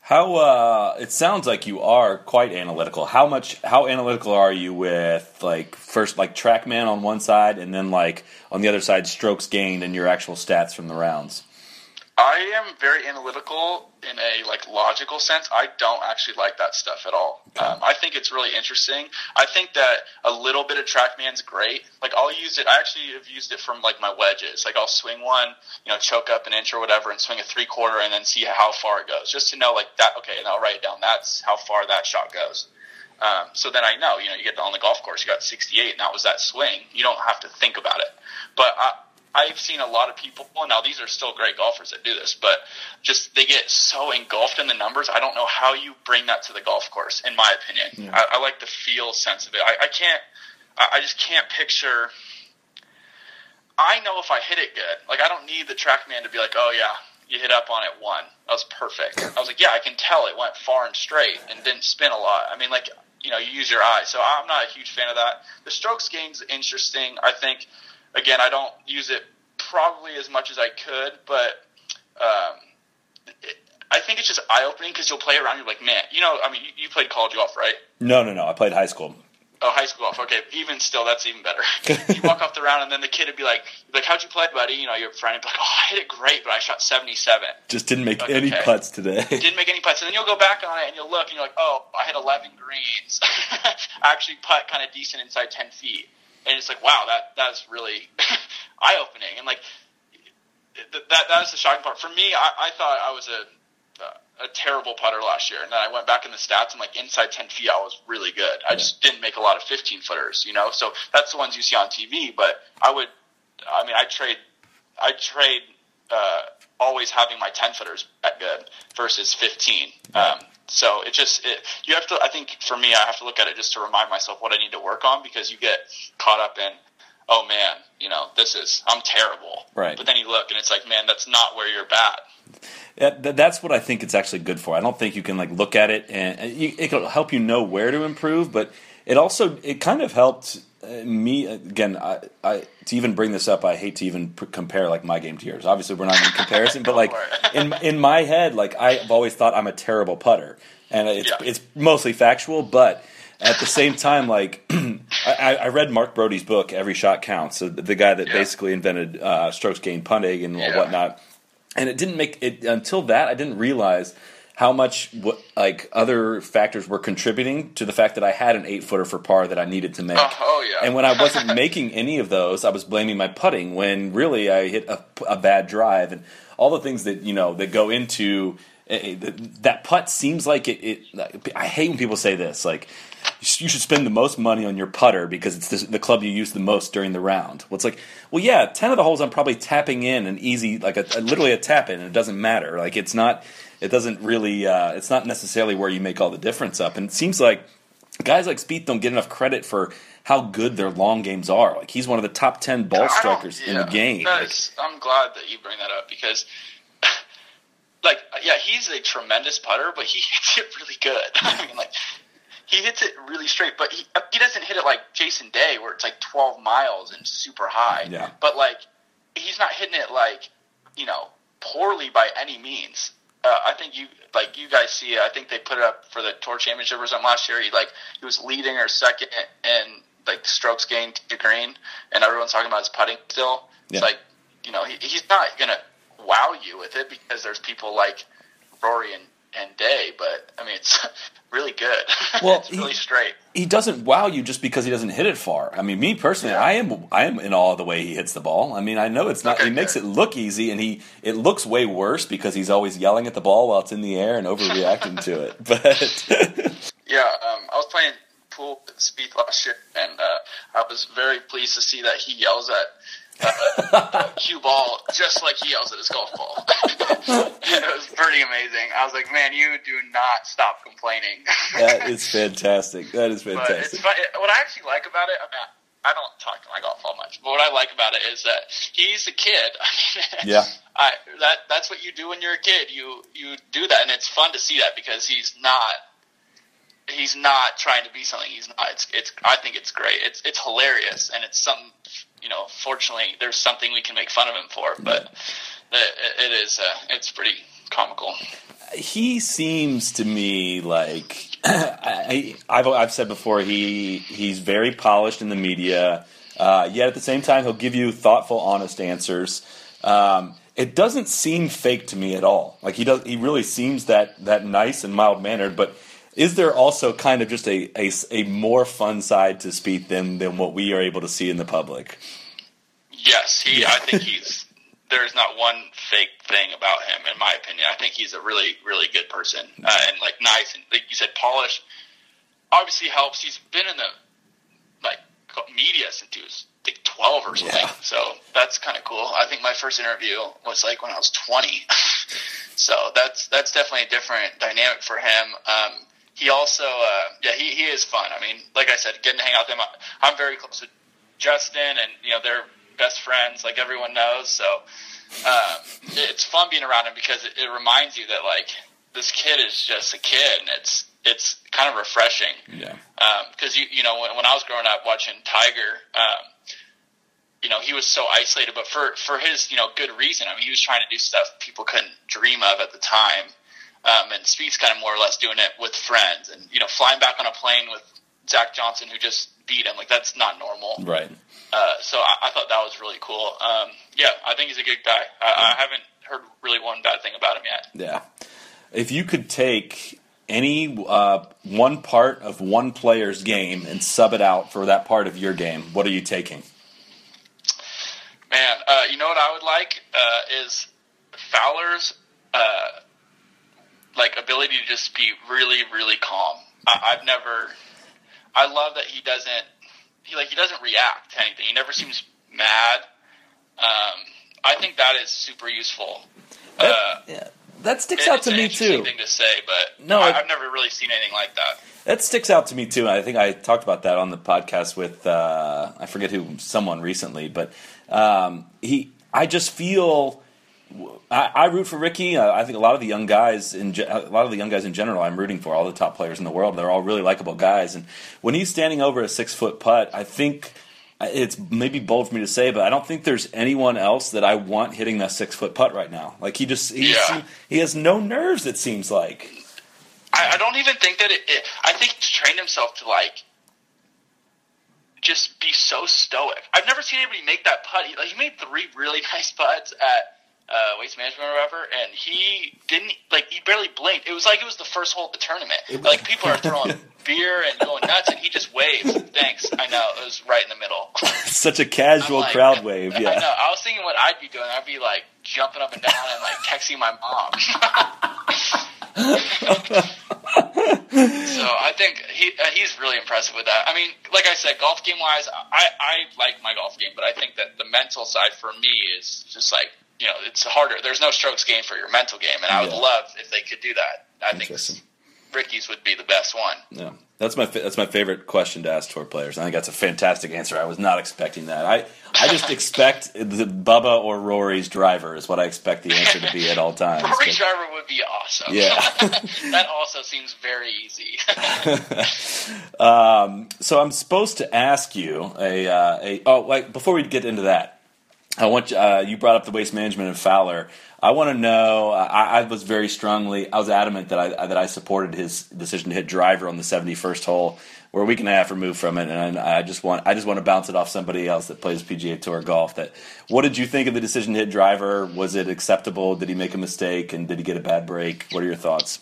How uh, it sounds like you are quite analytical. How much? How analytical are you with like first like TrackMan on one side, and then like on the other side, strokes gained and your actual stats from the rounds? I am very analytical in a like logical sense. I don't actually like that stuff at all. Um, I think it's really interesting. I think that a little bit of TrackMan's great. Like I'll use it. I actually have used it from like my wedges. Like I'll swing one, you know, choke up an inch or whatever, and swing a three quarter, and then see how far it goes, just to know like that. Okay, and I'll write it down. That's how far that shot goes. Um, so then I know, you know, you get on the golf course, you got 68, and that was that swing. You don't have to think about it. But I, I've seen a lot of people. Now these are still great golfers that do this, but just they get so engulfed in the numbers. I don't know how you bring that to the golf course. In my opinion, yeah. I, I, like the feel sense of it. I, I can't. I just can't picture. I know if I hit it good. Like I don't need the TrackMan to be like, oh yeah, you hit up on it one. That was perfect. I was like, yeah, I can tell it went far and straight and didn't spin a lot. I mean, like you know, you use your eye. So I'm not a huge fan of that. The strokes gained's interesting. I think again, I don't use it probably as much as I could, but um, it, I think it's just eye opening because you'll play around. You're like, man, you know, I mean, you, you played college golf, right? No, no, no. I played high school. Oh, high school golf. Okay, even still, that's even better. you walk off the round, and then the kid would be like, "Like, how'd you play, buddy?" You know, your friend would be like, "Oh, I hit it great, but I shot 77." Just didn't make like, any okay. putts today. Didn't make any putts, and then you'll go back on it and you'll look, and you're like, "Oh, I hit 11 greens. I actually putt kind of decent inside 10 feet." And it's like, wow, that that's really eye opening, and like that that is the shocking part for me. I, I thought I was a a terrible putter last year, and then I went back in the stats and like inside ten feet, I was really good. I just didn't make a lot of fifteen footers, you know. So that's the ones you see on TV. But I would, I mean, I trade, I trade. Uh, always having my 10 footers at good versus 15. Um, so it just it, you have to. I think for me, I have to look at it just to remind myself what I need to work on because you get caught up in, oh man, you know this is I'm terrible. Right. But then you look and it's like, man, that's not where you're bad. Yeah, that's what I think it's actually good for. I don't think you can like look at it and it will help you know where to improve, but it also it kind of helped me again. I, I to even bring this up, I hate to even compare like my game to yours. Obviously, we're not in comparison, but like in in my head, like I've always thought I'm a terrible putter, and it's yeah. it's mostly factual, but at the same time, like I, I, read Mark Broadie's book, Every Shot Counts, so the guy that yeah. basically invented uh, strokes gained putting and yeah. whatnot. And it didn't make it until that I didn't realize how much like other factors were contributing to the fact that I had an eight footer for par that I needed to make. Uh, oh yeah. And when I wasn't making any of those, I was blaming my putting. When really I hit a, a bad drive and all the things that you know that go into it, it, that putt seems like it, it. I hate when people say this like you should spend the most money on your putter because it's the, the, club you use the most during the round. Well, it's like, well, yeah, ten of the holes I'm probably tapping in an easy, like a, a literally a tap in, and it doesn't matter. Like it's not it doesn't really uh, it's not necessarily where you make all the difference up. And it seems like guys like Spieth don't get enough credit for how good their long games are. Like he's one of the top ten ball strikers yeah, in the game. Like, I'm glad that you bring that up because. Like yeah, he's a tremendous putter, but he hits it really good. I mean, like he hits it really straight, but he he doesn't hit it like Jason Day, where it's like 12 miles and super high. Yeah. But like, he's not hitting it like you know poorly by any means uh, I think you like you guys see it. I think they put it up for the tour championship or something last year. He like he was leading or second and like strokes gained to green, and everyone's talking about his putting still. Yeah. It's like you know he, he's not gonna wow you with it because there's people like Rory and and Day, but I mean it's really good. Well, it's really he, straight. He doesn't wow you just because he doesn't hit it far. I mean, me personally, yeah. I am I am in awe of the way he hits the ball. I mean, I know it's not. Okay, he makes it look easy, and he it looks way worse because he's always yelling at the ball while it's in the air and overreacting to it. But yeah, um, I was playing pool Spieth last year, and uh, I was very pleased to see that he yells at uh, cue ball just like he yells at his golf ball. it was pretty amazing. I was like, man, you do not stop complaining. that is fantastic. That is fantastic. what I actually like about it, I, mean, I don't talk to my golf all much, but what I like about it is that he's a kid. I mean, yeah. I, that that's what you do when you're a kid. You you do that, and it's fun to see that because he's not he's not trying to be something he's not. It's it's I think it's great. It's it's hilarious and it's something you know. Fortunately, there's something we can make fun of him for, but it, it is uh, it's pretty comical. He seems to me like I, have I've said before he he's very polished in the media. Uh, yet at the same time, he'll give you thoughtful, honest answers. Um, it doesn't seem fake to me at all. Like he does, he really seems that that nice and mild mannered. But is there also kind of just a, a, a more fun side to Spieth than than what we are able to see in the public? Yes, he. I think he's. There's not one fake thing about him, in my opinion. I think he's a really, really good person uh, and like nice and like you said, polished. Obviously helps. He's been in the like media since he was like 12 or something. Yeah. So that's kind of cool. I think my first interview was like when I was 20. so that's that's definitely a different dynamic for him. Um, he also, uh, yeah, he, he is fun. I mean, like I said, getting to hang out with him. I'm very close with Justin, and you know they're best friends, like everyone knows. So um, it's fun being around him because it, it reminds you that like this kid is just a kid, and it's it's kind of refreshing. Yeah. Because you you know when, when I was growing up watching Tiger, um, you know he was so isolated, but for for his you know good reason. I mean, he was trying to do stuff people couldn't dream of at the time. Um, and Spieth's kind of more or less doing it with friends, and you know flying back on a plane with Zach Johnson, who just beat him. Like that's not normal. Right. Uh, so I, I thought that was really cool. Um, yeah, I think he's a good guy. I, I haven't heard really one bad thing about him yet. Yeah. If you could take any uh, one part of one player's game and sub it out for that part of your game, what are you taking? Man, uh, you know what I would like uh, is Fowler's uh, like ability to just be really, really calm. I, I've never. I love that he doesn't. He like he doesn't react to anything. He never seems mad. Um, I think that is super useful. Uh, yeah, that sticks it- out to me too. Thing to say, but No, I, I've never really seen anything like that. That sticks out to me too. I think I talked about that on the podcast with uh, I forget who someone recently, but um, he. I just feel. I, I root for Rickie. Uh, I think a lot of the young guys in ge- a lot of the young guys in general. I'm rooting for all the top players in the world. They're all really likable guys, and when he's standing over a six foot putt, I think it's maybe bold for me to say, but I don't think there's anyone else that I want hitting that six foot putt right now. Like he just he, Yeah. he has no nerves. It seems like. I, I don't even think that it, it. I think he's trained himself to like just be so stoic. I've never seen anybody make that putt. He, like, he made three really nice putts at uh, Waste Management or whatever, and he didn't like he barely blinked. It was like it was the first hole of the tournament. Like people are throwing beer and going nuts, and he just waves. Thanks. I know it was right in the middle. Such a casual like- crowd wave. I Yeah. know. I was thinking what I'd be doing. I'd be like jumping up and down and like texting my mom. so I think he uh, he's really impressive with that. I mean, like I said, golf game wise, I I like my golf game, but I think that the mental side for me is just like you know it's harder. There's no strokes gained for your mental game, and I would Yeah. love if they could do that. I think Rickie's would be the best one. Yeah, that's my fa- that's my favorite question to ask tour players. I think that's a fantastic answer. I was not expecting that. I I just expect the Bubba or Rory's driver is what I expect the answer to be at all times. Rory But- Driver would be awesome. Yeah. that also seems very easy. um, so I'm supposed to ask you a, uh, a oh like before we get into that, I want you, uh, you brought up the waste management and Fowler. I want to know. I, I was very strongly. I was adamant that I that I supported his decision to hit driver on the 71st hole. We're a week and a half removed from it, and I just want I just want to bounce it off somebody else that plays PGA Tour golf. That what did you think of the decision to hit driver? Was it acceptable? Did he make a mistake? And did he get a bad break? What are your thoughts?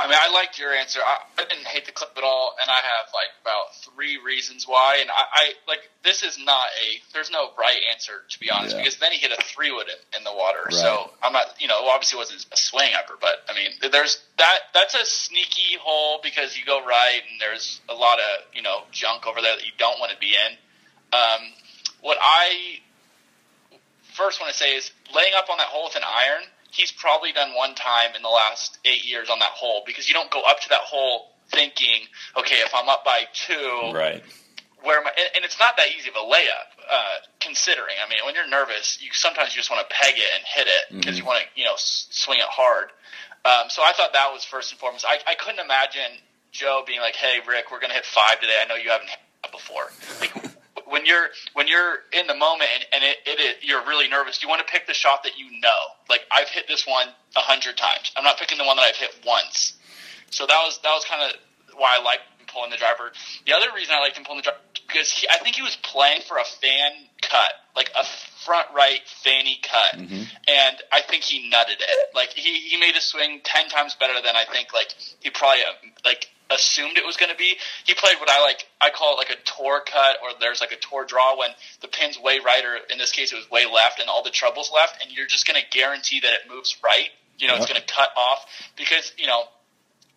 I mean, I liked your answer. I, I didn't hate the clip at all, and I have like about three reasons why. And I, I like this is not a. There's no right answer to be honest, Yeah. because then he hit a three wood in, in the water. Right. So I'm not, you know, it obviously wasn't a swing ever, but I mean, there's that. That's a sneaky hole because you go right, and there's a lot of you know junk over there that you don't want to be in. Um, what I first want to say is laying up on that hole with an iron. He's probably done one time in the last eight years on that hole because you don't go up to that hole thinking, okay, if I'm up by two, Right. where am I? And, and it's not that easy of a layup. Uh, considering, I mean, when you're nervous, you sometimes you just want to peg it and hit it because you want to, you know, s- swing it hard. Um, so I thought that was first and foremost. I, I couldn't imagine Joe being like, "Hey, Rick, we're going to hit five today. I know you haven't hit before." Like when you're when you're in the moment and, and it, it, it you're really nervous, you want to pick the shot that you know. Like I've hit this one a hundred times. I'm not picking the one that I've hit once. So that was that was kind of why I liked him pulling the driver. The other reason I liked him pulling the driver because he, I think he was playing for a fan cut, like a front right fanny cut, mm-hmm. and I think he nutted it. Like he he made a swing ten times better than I think. Like he probably like assumed it was going to be. He played what I like. I call it like a tour cut, or there's like a tour draw when the pin's way right, or in this case it was way left, and all the trouble's left, and you're just going to guarantee that it moves right. You know, it's going to cut off because you know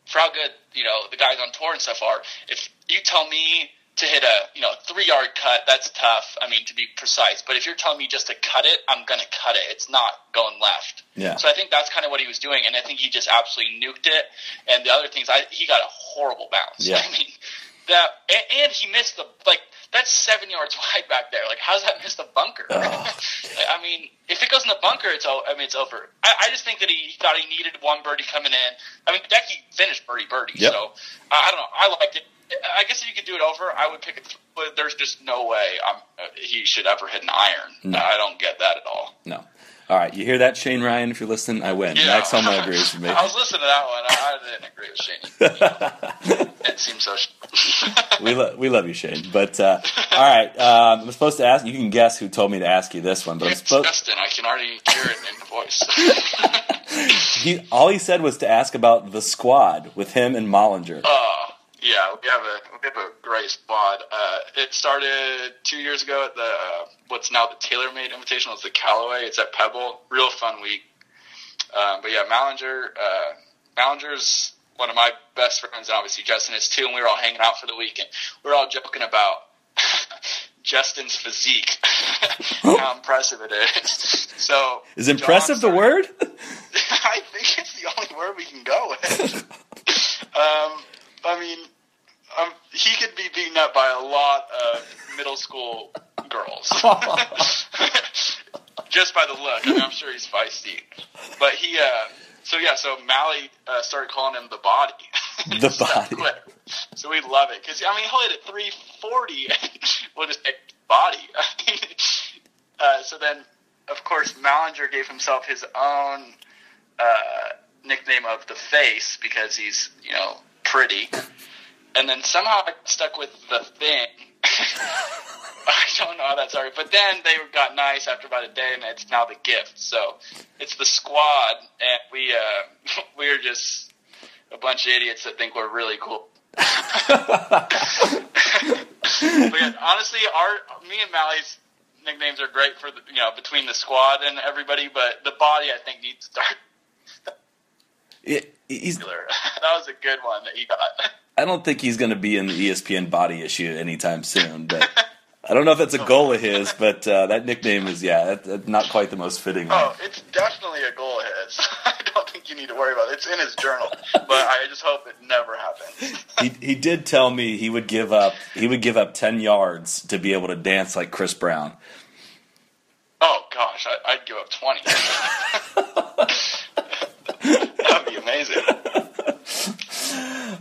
for how good you know the guys on tour and stuff are. If you tell me to hit a you know three yard cut, that's tough. I mean to be precise. But if you're telling me just to cut it, I'm gonna cut it. It's not going left. Yeah. So I think that's kind of what he was doing, and I think he just absolutely nuked it. And the other things, I he got a horrible bounce. Yeah. I mean that, and, and he missed the like that's seven yards wide back there. Like how's that miss the bunker? I mean, if it goes in the bunker, it's o- I mean it's over. I, I just think that he thought he needed one birdie coming in. I mean, Hideki finished birdie birdie, Yep. so I, I don't know. I liked it. I guess if you could do it over, I would pick it. But there's just no way I'm, uh, he should ever hit an iron. No. I don't get that at all. No. All right, you hear that, Shane Ryan? If you're listening, I win. Max Homa agrees with me. I was listening to that one. I, I didn't agree with Shane. it seems so. we, lo- we love you, Shane. But uh, all right, um, I'm supposed to ask. You can guess who told me to ask you this one, but I'm it's supposed. Justin. I can already hear it in the voice. He, all he said was to ask about the squad with him and Mallinger. Uh, yeah, we have a we have a great squad. Uh, it started two years ago at the uh, what's now the TaylorMade Invitational. It's the Callaway. It's at Pebble. Real fun week. Um, but yeah, Mallinger. Uh, Mallinger's one of my best friends, and obviously Justin is too. And we were all hanging out for the week, and we're all joking about Justin's physique, how impressive it is. So Is impressive the word? I think it's the only word we can go with. um, I mean, um, he could be beaten up by a lot of middle school girls. Just by the look. I mean, I'm sure he's feisty. But he, uh, so yeah, so Mally uh, started calling him the body. The So body. quick. So we love it. Because, I mean, he'll hit it 340. we'll just take body. uh, so then, of course, Mallinger gave himself his own uh, nickname of the face because he's you know pretty, and then somehow I stuck with the thing. I don't know how that started, but then they got nice after about a day, and it's now the gift. So it's the squad, and we uh, we're just a bunch of idiots that think we're really cool. but yeah, honestly, our me and Mally's nicknames are great for the, you know between the squad and everybody, but the body I think needs to start. It- he's, that was a good one that he got. I don't think he's going to be in the ESPN body issue anytime soon. But I don't know if that's a goal of his. But uh, that nickname is yeah, that, that's not quite the most fitting. one. Oh, it's definitely a goal of his. I don't think you need to worry about it. It's in his journal, but I just hope it never happens. He he did tell me he would give up he would give up ten yards to be able to dance like Chris Brown. Oh gosh, I, I'd give up twenty. That'd be amazing.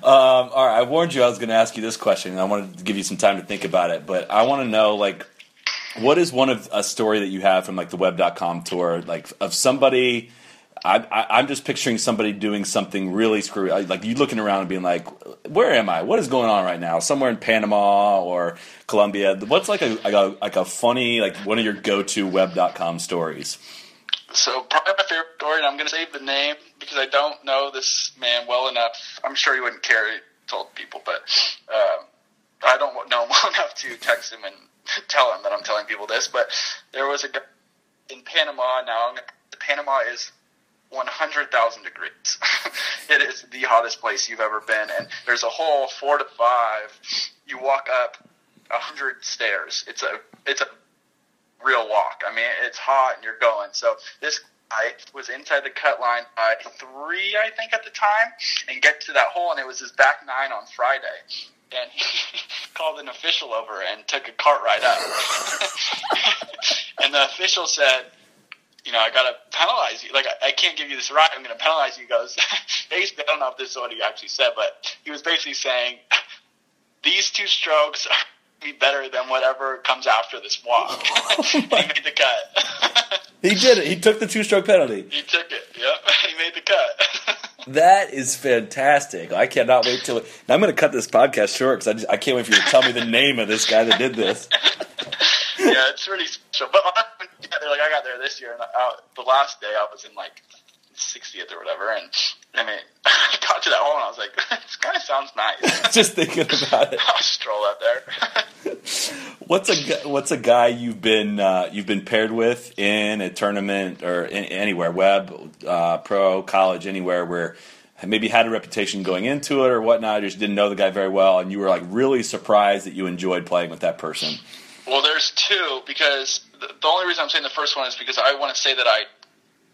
Um, all right, I warned you I was going to ask you this question, and I wanted to give you some time to think about it. But I want to know, like, what is one of a story that you have from like the Web.com tour, like of somebody? I, I'm just picturing somebody doing something really screwy, like you looking around and being like, "Where am I? What is going on right now? Somewhere in Panama or Colombia? What's like a like a, like a funny like one of your go-to Web.com stories?" So probably my favorite story, and I'm going to save the name because I don't know this man well enough. I'm sure he wouldn't care he told people, but um, I don't know him well enough to text him and tell him that I'm telling people this. But there was a guy in Panama. Now, I'm Panama is 100,000 degrees. it is the hottest place you've ever been, and there's a whole four to five. You walk up a hundred stairs. It's a it's a real walk. I mean, it's hot and you're going. So this was inside the cut line by three, I think, at the time, and get to that hole, and it was his back nine on Friday. And he called an official over and took a cart ride up. and the official said, you know, I got to penalize you. Like, I, I can't give you this ride. I'm to penalize you. He goes, basically, I don't know if this is what he actually said, but he was basically saying, these two strokes are be better than whatever comes after this walk. he made the cut. He did it. He took the two-stroke penalty. he took it. Yep, he made the cut. That is fantastic. I cannot wait till. Now I'm going to cut this podcast short because I, just- I can't wait for you to tell me the name of this guy that did this. yeah, it's really special. But honestly, yeah, there, like I got there this year, and I, the last day I was in like 60th or whatever, and I mean, I got to that hole and I was like, this kind of sounds nice. Just thinking about it. I'll stroll out there. What's a what's a guy you've been uh, you've been paired with in a tournament or in, anywhere, web, uh, pro, college, anywhere where maybe had a reputation going into it or whatnot, or just didn't know the guy very well, and you were like really surprised that you enjoyed playing with that person. Well, there's two because the, only reason I'm saying the first one is because I want to say that I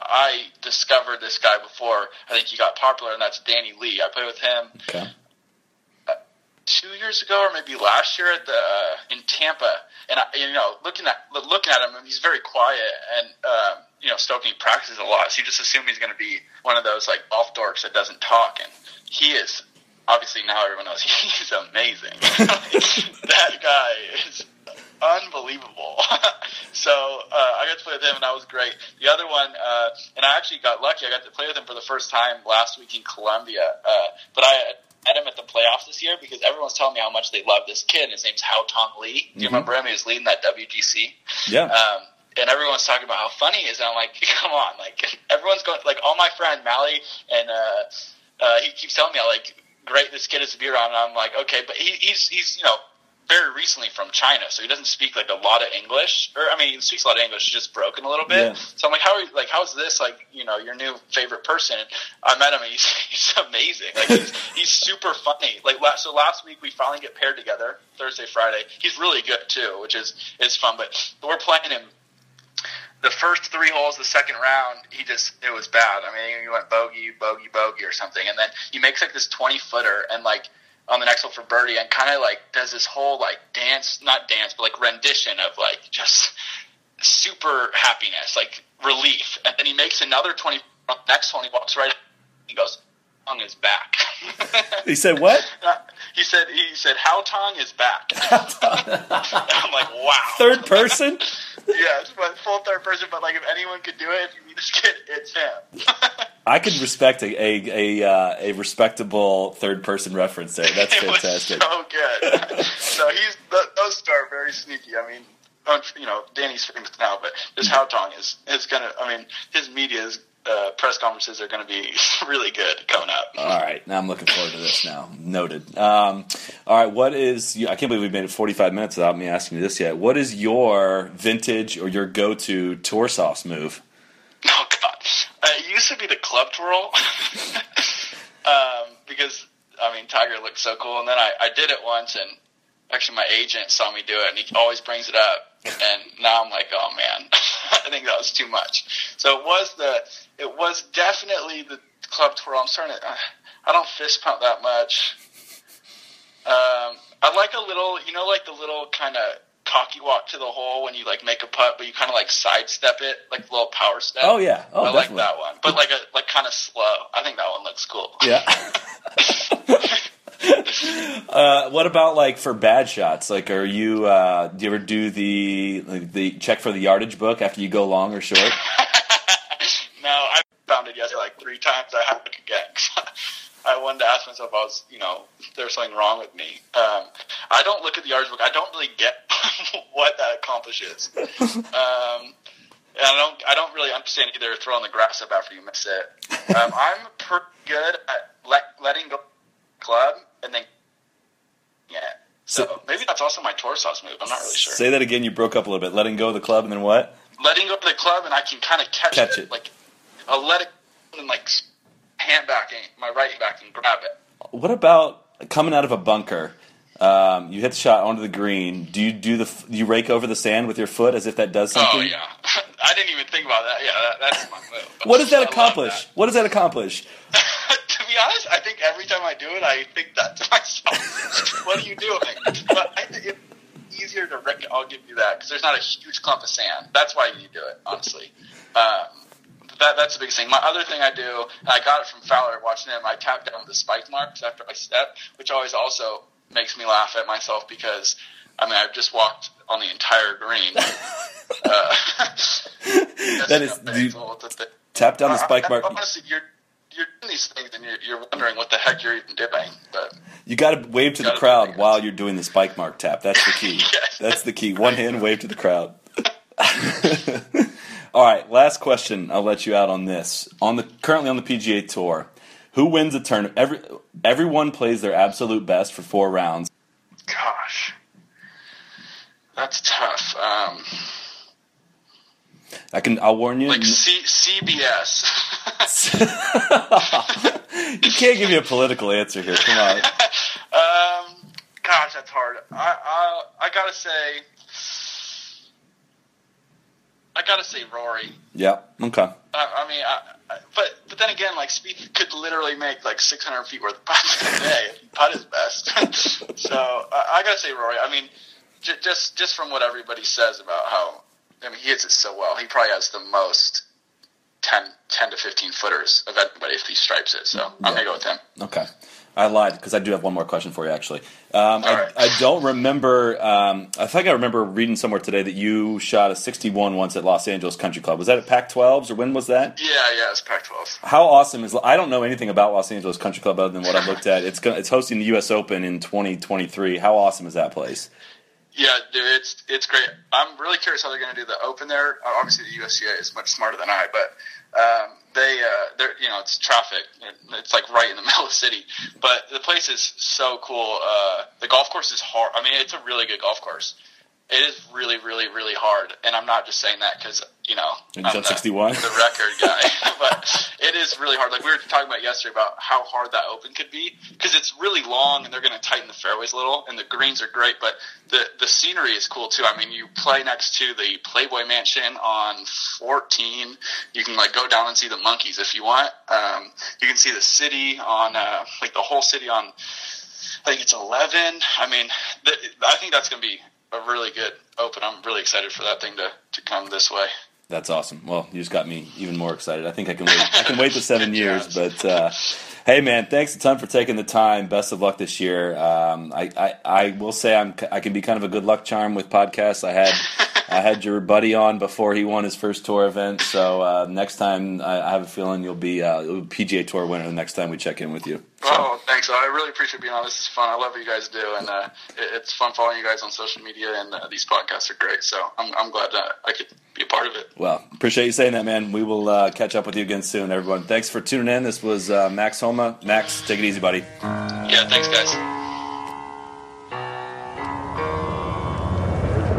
I discovered this guy before I think he got popular, and that's Danny Lee. I played with him Okay. Two years ago or maybe last year at the uh, in Tampa, and I, you know, looking at looking at him, he's very quiet and uh, you know, Stokely practices a lot, so you just assume he's going to be one of those like golf dorks that doesn't talk, and he is. Obviously, now everyone knows he's amazing. that guy is unbelievable. so uh, I got to play with him, and that was great. The other one, uh, and I actually got lucky. I got to play with him for the first time last week in Colombia. Uh, but I met him at the playoffs this year because everyone's telling me how much they love this kid. His name's Hao Tong Li. Do you remember him? He was leading that WGC. Yeah. Um, and everyone's talking about how funny he is, and I'm like, come on, like everyone's going, like all my friend Mally and uh, uh, he keeps telling me how like great this kid is to be around. And I'm like, okay, but he, he's he's you know very recently from China, so he doesn't speak like a lot of English. Or I mean, he speaks a lot of English, just broken a little bit. Yeah. So I'm like, how are you, like how's this like you know your new favorite person? I met him, and he's he's amazing. Like he's he's super funny. Like last, so last week we finally get paired together Thursday Friday. He's really good too, which is is fun. But we're playing him the first three holes, the second round, he just it was bad. I mean, he went bogey, bogey, bogey, or something, and then he makes like this twenty footer, and like on the next hole for birdie, and kind of like does this whole like dance, not dance, but like rendition of like just super happiness, like relief, and then he makes another twenty. On the next one, he walks right. He goes, "Tong is back." He said what? he said, "He said, Hao Tong is back." I'm like, "Wow." Third person? Yes, but full third person. But like, if anyone could do it, if you meet this kid, it's him. I could respect a a a, uh, a respectable third person reference there. That's fantastic. so good. so he's th- those two are very sneaky. I mean, you know, Danny's famous now, but this Hao Tong is is gonna. I mean, his media's uh, press conferences are going to be really good coming up. All right, now I'm looking forward to this. Now, noted. Um, all right, what is? I can't believe we've made it 45 minutes without me asking you this yet. What is your vintage or your go-to tour sauce move? Oh God, uh, it used to be the club twirl um, because I mean Tiger looked so cool, and then I, I did it once, and actually my agent saw me do it, and he always brings it up, and now I'm like, oh man, I think that was too much. So it was the, it was definitely the club twirl. I'm starting to, I don't fist pump that much. Um, I like a little, you know, like the little kind of cocky walk to the hole when you like make a putt, but you kind of like sidestep it, like a little power step. Oh yeah, oh I like that one, but like a like kind of slow. I think that one looks cool. Yeah. uh, what about like for bad shots? Like, are you? Uh, do you ever do the like, the check for the yardage book after you go long or short? no, I found it yesterday like three times. I have to again. 'cause I wanted to ask myself, I was, you know, if there something wrong with me. Um, I don't look at the yardage book. I don't really get what that accomplishes. Um, and I don't, I don't really understand either throwing the grass up after you miss it. Um, I'm pretty good at let, letting go club and then yeah. So, So- maybe that's also my sauce move. I'm not really sure. Say that again. You broke up a little bit. Letting go of the club and then what? letting go of the club and I can kind of catch, Catch it. it. Like I'll let it and like hand back and my right back and grab it. What about coming out of a bunker? Um, you hit the shot onto the green. Do you do the? you rake over the sand with your foot as if that does something? Oh yeah, I didn't even think about that. Yeah, that, that's my move. What does that love accomplish? What does that accomplish? to be honest, I think every time I do it, I think that to myself. what are you doing? But I think it's easier to wreck. I'll give you that because there's not a huge clump of sand. That's why you do it, honestly. Um, that, that's the biggest thing. My other thing I do, and I got it from Fowler watching him, I tap down the spike marks after I step, which always also makes me laugh at myself because, I mean, I've just walked on the entire green. uh, That is- that's do you- painful to think. Tap down the spike I- mark. Honestly, you're, you're doing these things and you're, you're wondering what the heck you're even doing. But You got to wave to the crowd while you're doing the spike mark tap. That's the key. Yes. That's the key. One hand wave to the crowd. All right, last question. I'll let you out on this. On the currently on the PGA Tour, who wins a tournament? Every everyone plays their absolute best for four rounds. Gosh, that's tough. Um, I can. I'll warn you. like C- CBS. you can't give me a political answer here. Come on. um, gosh, that's hard. I I, I gotta say, I gotta say Rory. Yeah. Okay. I, I mean, I, I, but but then again, like Spieth could literally make like 600 feet worth of putts a day if he putt his best. so I, I gotta say Rory. I mean, j- just just from what everybody says about how I mean he hits it so well, he probably has the most 10, 10 to 15 footers of anybody if he stripes it. So I'm gonna go with him. Okay. I lied because I do have one more question for you. Actually, um, I, right. I don't remember. Um, I think I remember reading somewhere today that you shot a 61 once at Los Angeles Country Club. Was that at Pac-12s or when was that? Yeah, yeah, it's Pac-12. How awesome is? I don't know anything about Los Angeles Country Club other than what I've looked at. It's gonna, it's hosting the U.S. Open in 2023. How awesome is that place? Yeah, dude, it's it's great. I'm really curious how they're going to do the Open there. Obviously, the USGA is much smarter than I, but um, they uh, they're you know it's traffic. It's like right in the middle of the city, but the place is so cool. Uh, the golf course is hard. I mean, it's a really good golf course. It is really, really, really hard, and I'm not just saying that because you know I'm shot the, 61? the record guy, but it is really hard. Like we were talking about yesterday about how hard that Open could be because it's really long, and they're going to tighten the fairways a little, and the greens are great, but the the scenery is cool too. I mean, you play next to the Playboy Mansion on 14. You can like go down and see the monkeys if you want. Um, you can see the city on uh, like the whole city on. I think it's 11. I mean, th- I think that's going to be a really good open. I'm really excited for that thing to, to come this way. That's awesome. Well, you just got me even more excited. I think I can wait. I can wait the seven years. But uh, hey, man, thanks a ton for taking the time. Best of luck this year. Um, I, I I will say I'm I can be kind of a good luck charm with podcasts. I had I had your buddy on before he won his first tour event. So uh, next time, I, I have a feeling you'll be uh, you'll be PGA Tour winner the next time we check in with you. So, Oh, thanks. I really appreciate being on. This is fun. I love what you guys do, and uh, it, it's fun following you guys on social media. And uh, these podcasts are great. So I'm, I'm glad that I could be a part of it. well, appreciate you saying that, man. We will uh, catch up with you again soon, everyone. Thanks for tuning in. This was uh, Max Homa. Max, take it easy, buddy. Yeah, thanks, guys.